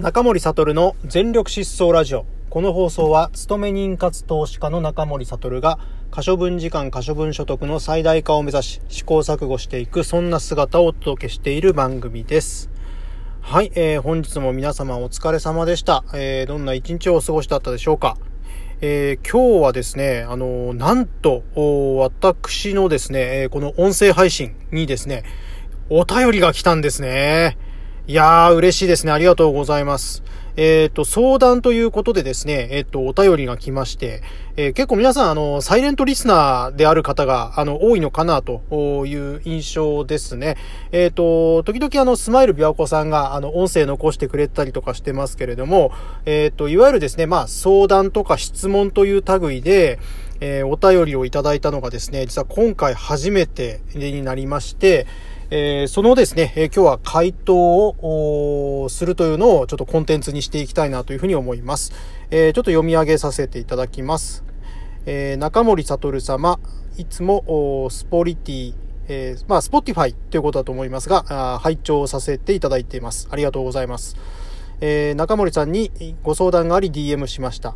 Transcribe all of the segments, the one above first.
中森悟の全力疾走ラジオ。この放送は、勤め人活投資家の中森悟が、可処分時間、可処分所得の最大化を目指し、試行錯誤していく、そんな姿をお届けしている番組です。はい、えー、本日も皆様お疲れ様でした。えー、どんな一日をお過ごしだったでしょうか。えー、今日はですね、あのーなんと、私のですね、えこの音声配信にですね、お便りが来たんですね。いやー、嬉しいですね。ありがとうございます。えっ、と、相談ということでですね、えっ、と、お便りが来まして、えー結構皆さん、あの、サイレントリスナーである方が、あの、多いのかなという印象ですね。えっ、と、時々あの、スマイル琵琶湖さんが、あの、音声残してくれたりとかしてますけれども、えっ、と、いわゆるですね、まあ、相談とか質問という類で、えお便りをいただいたのがですね、実は今回初めてになりまして、えーそのですね、えー今日は回答をするというのをちょっとコンテンツにしていきたいなというふうに思います。えーちょっと読み上げさせていただきます。えー中森悟様、いつもスポリティ、えーまあ、 Spotify ということだと思いますが、あー拝聴させていただいています。ありがとうございます。えー中森さんにご相談があり DM しました。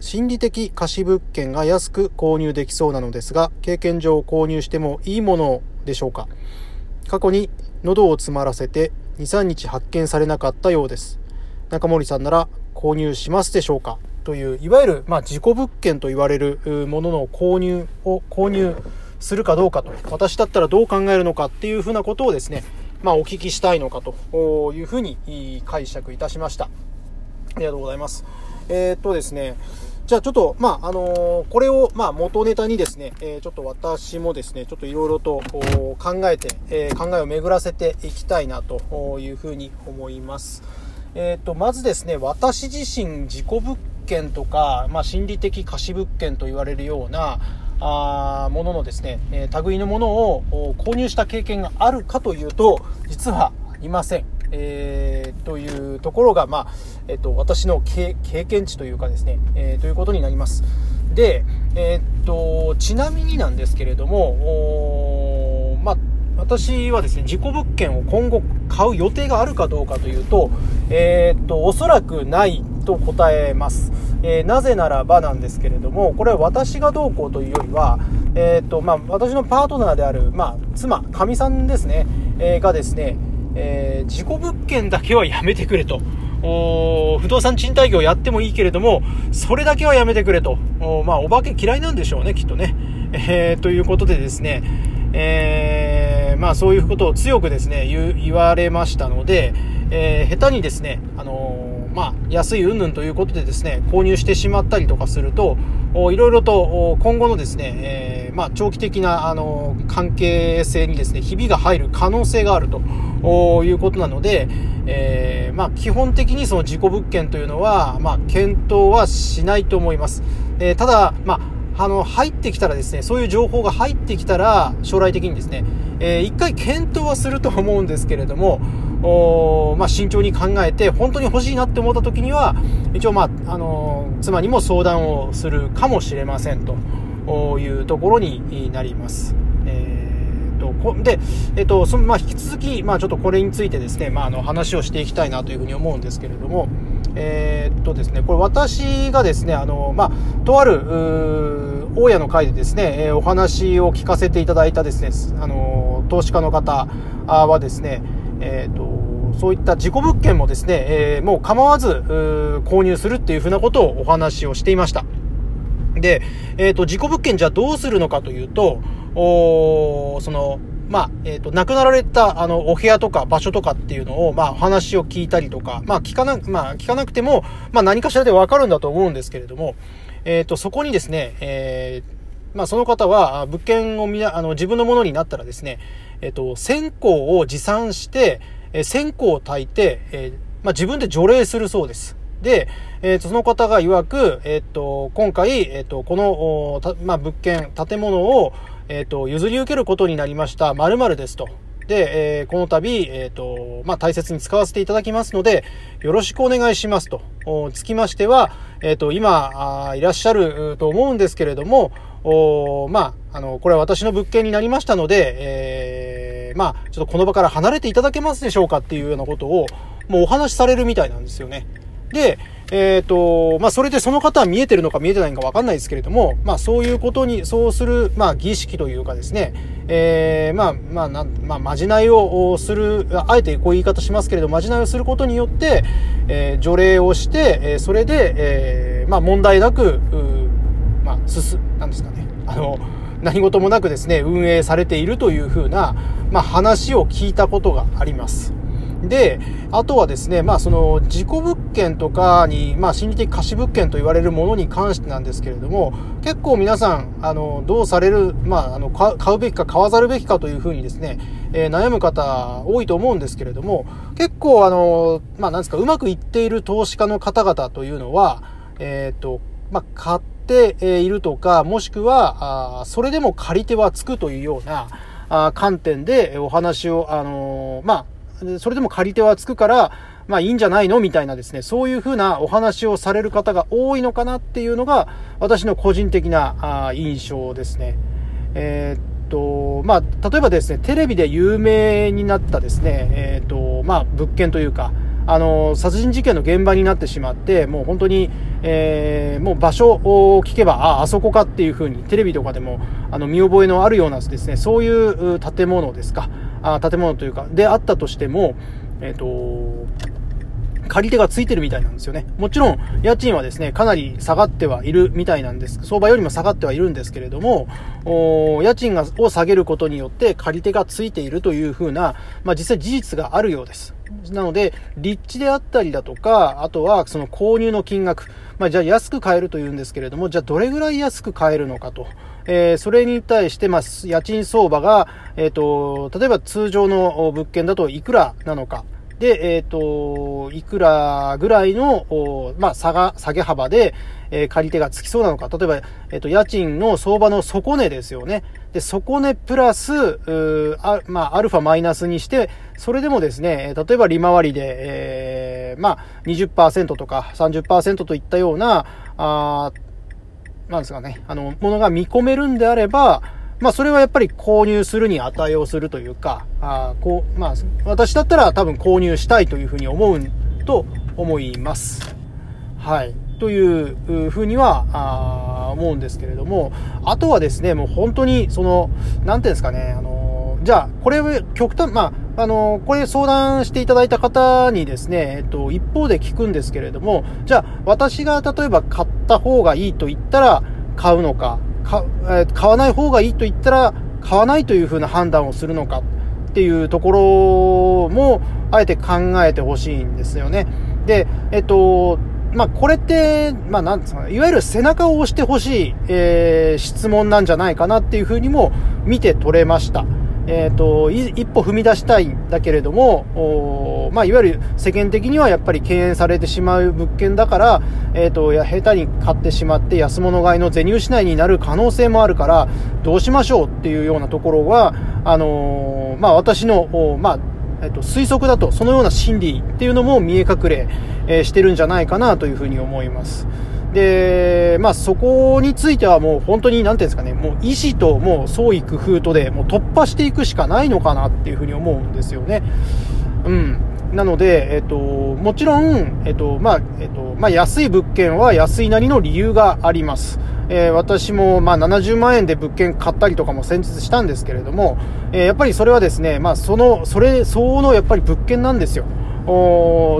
心理的瑕疵物件が安く購入できそうなのですが、経験上購入してもいいものでしょうか？過去に喉を詰まらせて2、3日発見されなかったようです。中森さんなら購入しますでしょうか？という、いわゆる、まあ、自己物件と言われるものの購入を購入するかどうかと、私だったらどう考えるのかっていうふうなことをですね、まあ、お聞きしたいのかというふうに解釈いたしました。ありがとうございます。えーっとですね、じゃあちょっと、まあ、あのーこれを、まあ、元ネタにですね、えーちょっと私もですね、ちょっといろいろと考えて、えー考えを巡らせていきたいなというふうに思います。えっと、まずですね、私自身自己物件とか、まあ、心理的貸し物件と言われるような、あもののですね、えー類のものを購入した経験があるかというと、実はいません。えーというところが、まあ、えっ、と、私の経験値というかですね、えーということになります。で、えっ、と、ちなみになんですけれども、まあ、私はですね、自己物件を今後買う予定があるかどうかというと、えっ、と、おそらくないと答えます。えーなぜならばなんですけれども、これは私がどうこうというよりは、えっ、と、まあ、私のパートナーである、まあ、妻、かみさんですね、えーがですね、えー自己物件だけはやめてくれと。不動産賃貸業やってもいいけれども、それだけはやめてくれと。おまあ、お化け嫌いなんでしょうね、きっとね。えーということでですね、えーまあ、そういうことを強くですね、言われましたので、えー下手にですね、あのまあ、安い云々ということでですね、購入してしまったりとかすると、いろいろと今後のですね、えーまあ、長期的な、あの関係性にですね、ひびが入る可能性があるということなので、えーまあ、基本的にその事故物件というのは、まあ、検討はしないと思います。えーただ、まあ、あの、入ってきたらですね、そういう情報が入ってきたら、将来的にですね、えー一回検討はすると思うんですけれども、おまあ、慎重に考えて、本当に欲しいなって思った時には、一応、まあ、あのー妻にも相談をするかもしれませんというところになります。えーとこで、えっと、その、まあ、引き続き、まあ、ちょっとこれについてですね、まあ、あの、話をしていきたいなというふうに思うんですけれども、えーっとですね、これ私がですね、あの、まあ、とある、大家の会でですね、えーお話を聞かせていただいたですね、あの、投資家の方はですね、えーっと、そういった自己物件もですね、えーもう構わず、購入するっていうふうなことをお話をしていました。で、えっ、と、自己物件じゃどうするのかというと、おその、まあ、えっ、と、亡くなられた、あの、お部屋とか場所とかっていうのを、まあ、話を聞いたりとか、まあ、聞かな、まあ、聞かなくても、まあ、何かしらでわかるんだと思うんですけれども、えっ、と、そこにですね、えーまあ、その方は、物件をみな、あの、自分のものになったらですね、えっ、と、線香を持参して、え線香を焚いて、えまあ、自分で除霊するそうです。で、えっ、と、その方が曰く、えっ、と、今回、えっ、と、この、まあ、物件、建物を、えっ、と、譲り受けることになりました、〇〇ですと。で、えーこの度、えっ、と、まあ、大切に使わせていただきますので、よろしくお願いしますと。つきましては、えっ、と、今あいらっしゃると思うんですけれども、おまあ、あの、これは私の物件になりましたので、えーまあ、ちょっとこの場から離れていただけますでしょうかっていうようなことを、もうお話しされるみたいなんですよね。で、えっ、ー、と、まあ、それでその方は見えてるのか見えてないのかわかんないですけれども、まあ、そういうことに、そうする、まあ、儀式というかですね、えー、まあ、まあ、な、まあ、まじないをする、あえてこういう言い方しますけれど、まじないをすることによって、えー、除霊をして、えー、それで、えー、まあ、問題なく、まあ、すす、なんですかね、あの、何事もなくですね、運営されているというふうな、まあ、話を聞いたことがあります。で、あとはですね、まあその事故物件とかに、まあ心理的貸し物件と言われるものに関してなんですけれども、結構皆さん、あの、どうされる、まああの、買うべきか買わざるべきかというふうにですね、えー、悩む方多いと思うんですけれども、結構あの、まあなんですか、うまくいっている投資家の方々というのは、えっ、ー、と、まあ買っているとか、もしくは、あそれでも借り手はつくというような、あ観点でお話を、あのー、まあ、それでも借り手はつくから、まあいいんじゃないのみたいなですね、そういうふうなお話をされる方が多いのかなっていうのが、私の個人的なあ印象ですね。えー、っと、まあ、例えばですね、テレビで有名になったですね、えー、っと、まあ、物件というか、あの、殺人事件の現場になってしまって、もう本当に、えー、もう場所を聞けば、あ、ああそこかっていうふうに、テレビとかでも、あの、見覚えのあるようなですね、そういう建物ですか。あ建物というか、であったとしても、えっ、ー、と、借り手がついてるみたいなんですよね。もちろん、家賃はですね、かなり下がってはいるみたいなんです。相場よりも下がってはいるんですけれども、家賃がを下げることによって借り手がついているというふうな、まあ実際事実があるようです。なので、立地であったりだとか、あとはその購入の金額、まあじゃあ安く買えるというんですけれども、じゃあどれぐらい安く買えるのかと。えー、それに対して、まあ、家賃相場が、えっ、ー、と、例えば通常の物件だといくらなのか。で、えっ、ー、と、いくらぐらいの、まあ、差が、下げ幅で、え、借り手がつきそうなのか。例えば、えっ、と、家賃の相場の底値ですよね。で、底値プラス、あまあ、アルファマイナスにして、それでもですね、例えば利回りで、えー、まあ20%、とか30%といったような、あなんですかね、あの、ものが見込めるんであれば、まあ、それはやっぱり購入するに値をするというか、あこう、まあ、私だったら多分購入したいというふうに思うと思います。はい。というふうには、思うんですけれども、あとはですね、もう本当に、その、なんていうんですかね、あの、じゃあ、これ、極端、まあ、あの、これ相談していただいた方にですね、えっと、一方で聞くんですけれども、じゃあ、私が例えば買った方がいいと言ったら買うのか、か買わない方がいいと言ったら買わないというふうな判断をするのかっていうところも、あえて考えてほしいんですよね。で、えっと、まあ、これって、まあ、なんですか、いわゆる背中を押してほしい、えー、質問なんじゃないかなっていうふうにも見て取れました。えっ、ー、と、一歩踏み出したいんだけれども、まあ、いわゆる世間的にはやっぱり敬遠されてしまう物件だから、えっ、ー、と、や、下手に買ってしまって安物買いの銭失いになる可能性もあるから、どうしましょうっていうようなところは、あのー、まあ、私の、まあ、えっと、推測だと、そのような心理っていうのも見え隠れ、えー、してるんじゃないかなというふうに思います。で、まあそこについてはもう本当に、なんていうんですかね、もう意志ともう創意工夫とでもう突破していくしかないのかなっていうふうに思うんですよね。うん。なので、えっと、もちろん、えっと、まあ、えっと、まあ、安い物件は安いなりの理由があります。えー、私も、まあ、70万円で物件買ったりとかも先日したんですけれども、えー、やっぱりそれはですね、まあ、その、それ相応のやっぱり物件なんですよ。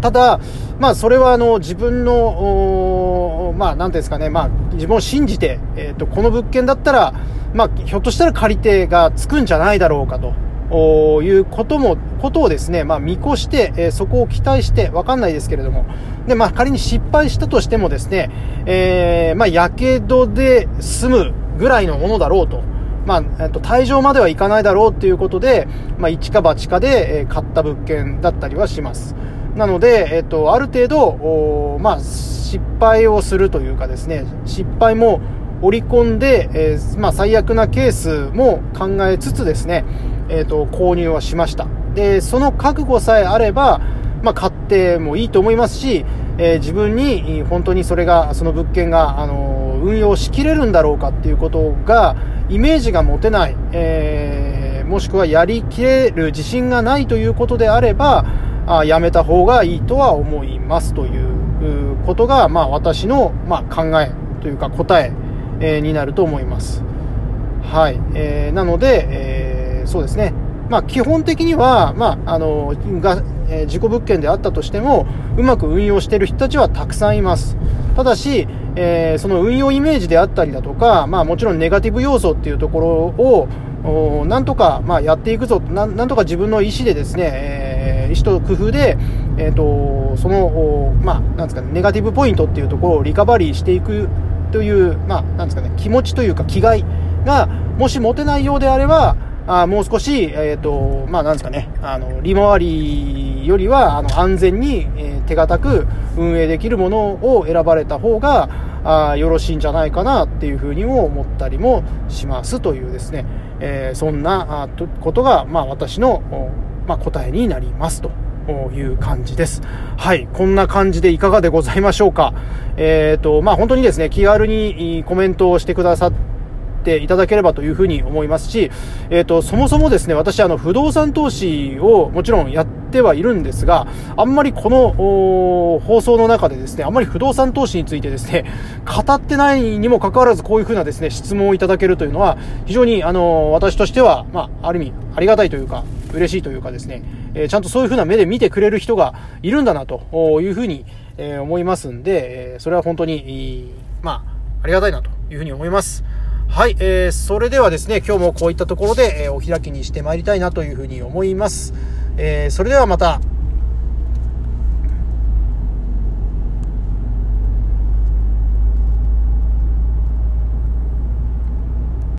ただ、まあ、それはあの自分の、まあ、なんていうんですかね、まあ、自分を信じて、えっ、ー、と、この物件だったら、まあ、ひょっとしたら借り手がつくんじゃないだろうかと。いうことも、ことをですね、まあ見越して、え、そこを期待して、わかんないですけれども、で、まあ仮に失敗したとしてもですね、えー、まあやけどで済むぐらいのものだろうと。まあ、えっと、退場まではいかないだろうっていうことで、まあ、一か八かで、え買った物件だったりはします。なので、えっと、ある程度、まあ、失敗をするというかですね、失敗も織り込んで、えー、まあ、最悪なケースも考えつつですね、えっと、購入はしました。で、その覚悟さえあれば、まあ、買ってもいいと思いますし、えー、自分に本当にそれが、その物件が、あの運用しきれるんだろうかっていうことが、イメージが持てない、えー、もしくはやりきれる自信がないということであれば、あやめた方がいいとは思いますということが、まあ、私の、まあ、考えというか答ええー、になると思います。はい。えー、なので、えー、そうですね。まあ、基本的には、まあ、あの、が、えー、事故物件であったとしても、うまく運用している人たちはたくさんいます。ただし、えー、その運用イメージであったりだとか、まあ、もちろんネガティブ要素っていうところを、なんとか、まあ、やっていくぞな、なんとか自分の意思でですね、えー、意思と工夫で、えっ、ー、と、その、まあ、なんですかね、ネガティブポイントっていうところをリカバリーしていくという、まあ、なんですかね、気持ちというか気概が、もし持てないようであれば、あもう少し、えっ、ー、と、まあ、なんですかね、あの、利回りよりは、あの、安全に、えー、手堅く運営できるものを選ばれた方が、あよろしいんじゃないかなっていうふうにも思ったりもしますというですね、えー、そんなことが、まあ、私の、まあ、答えになりますと。いう感じです。はい。こんな感じでいかがでございましょうか。えっ、ー、と、まあ、本当にですね、気軽にコメントをしてくださってていただければというふうに思いますし、えっ、ー、と、そもそもですね、私、あの、不動産投資をもちろんやってはいるんですが、あんまりこの放送の中でですね、あんまり不動産投資についてですね、語ってないにもかかわらずこういうふうなですね、質問をいただけるというのは、非常に、あの、私としては、まあ、ある意味、ありがたいというか、嬉しいというかですね、えー、ちゃんとそういうふうな目で見てくれる人がいるんだなというふうに、えー、思いますんで、えそれは本当に、まあ、ありがたいなというふうに思います。はい、えー、それではですね、今日もこういったところで、えー、お開きにしてまいりたいなというふうに思います。えー、それではまた、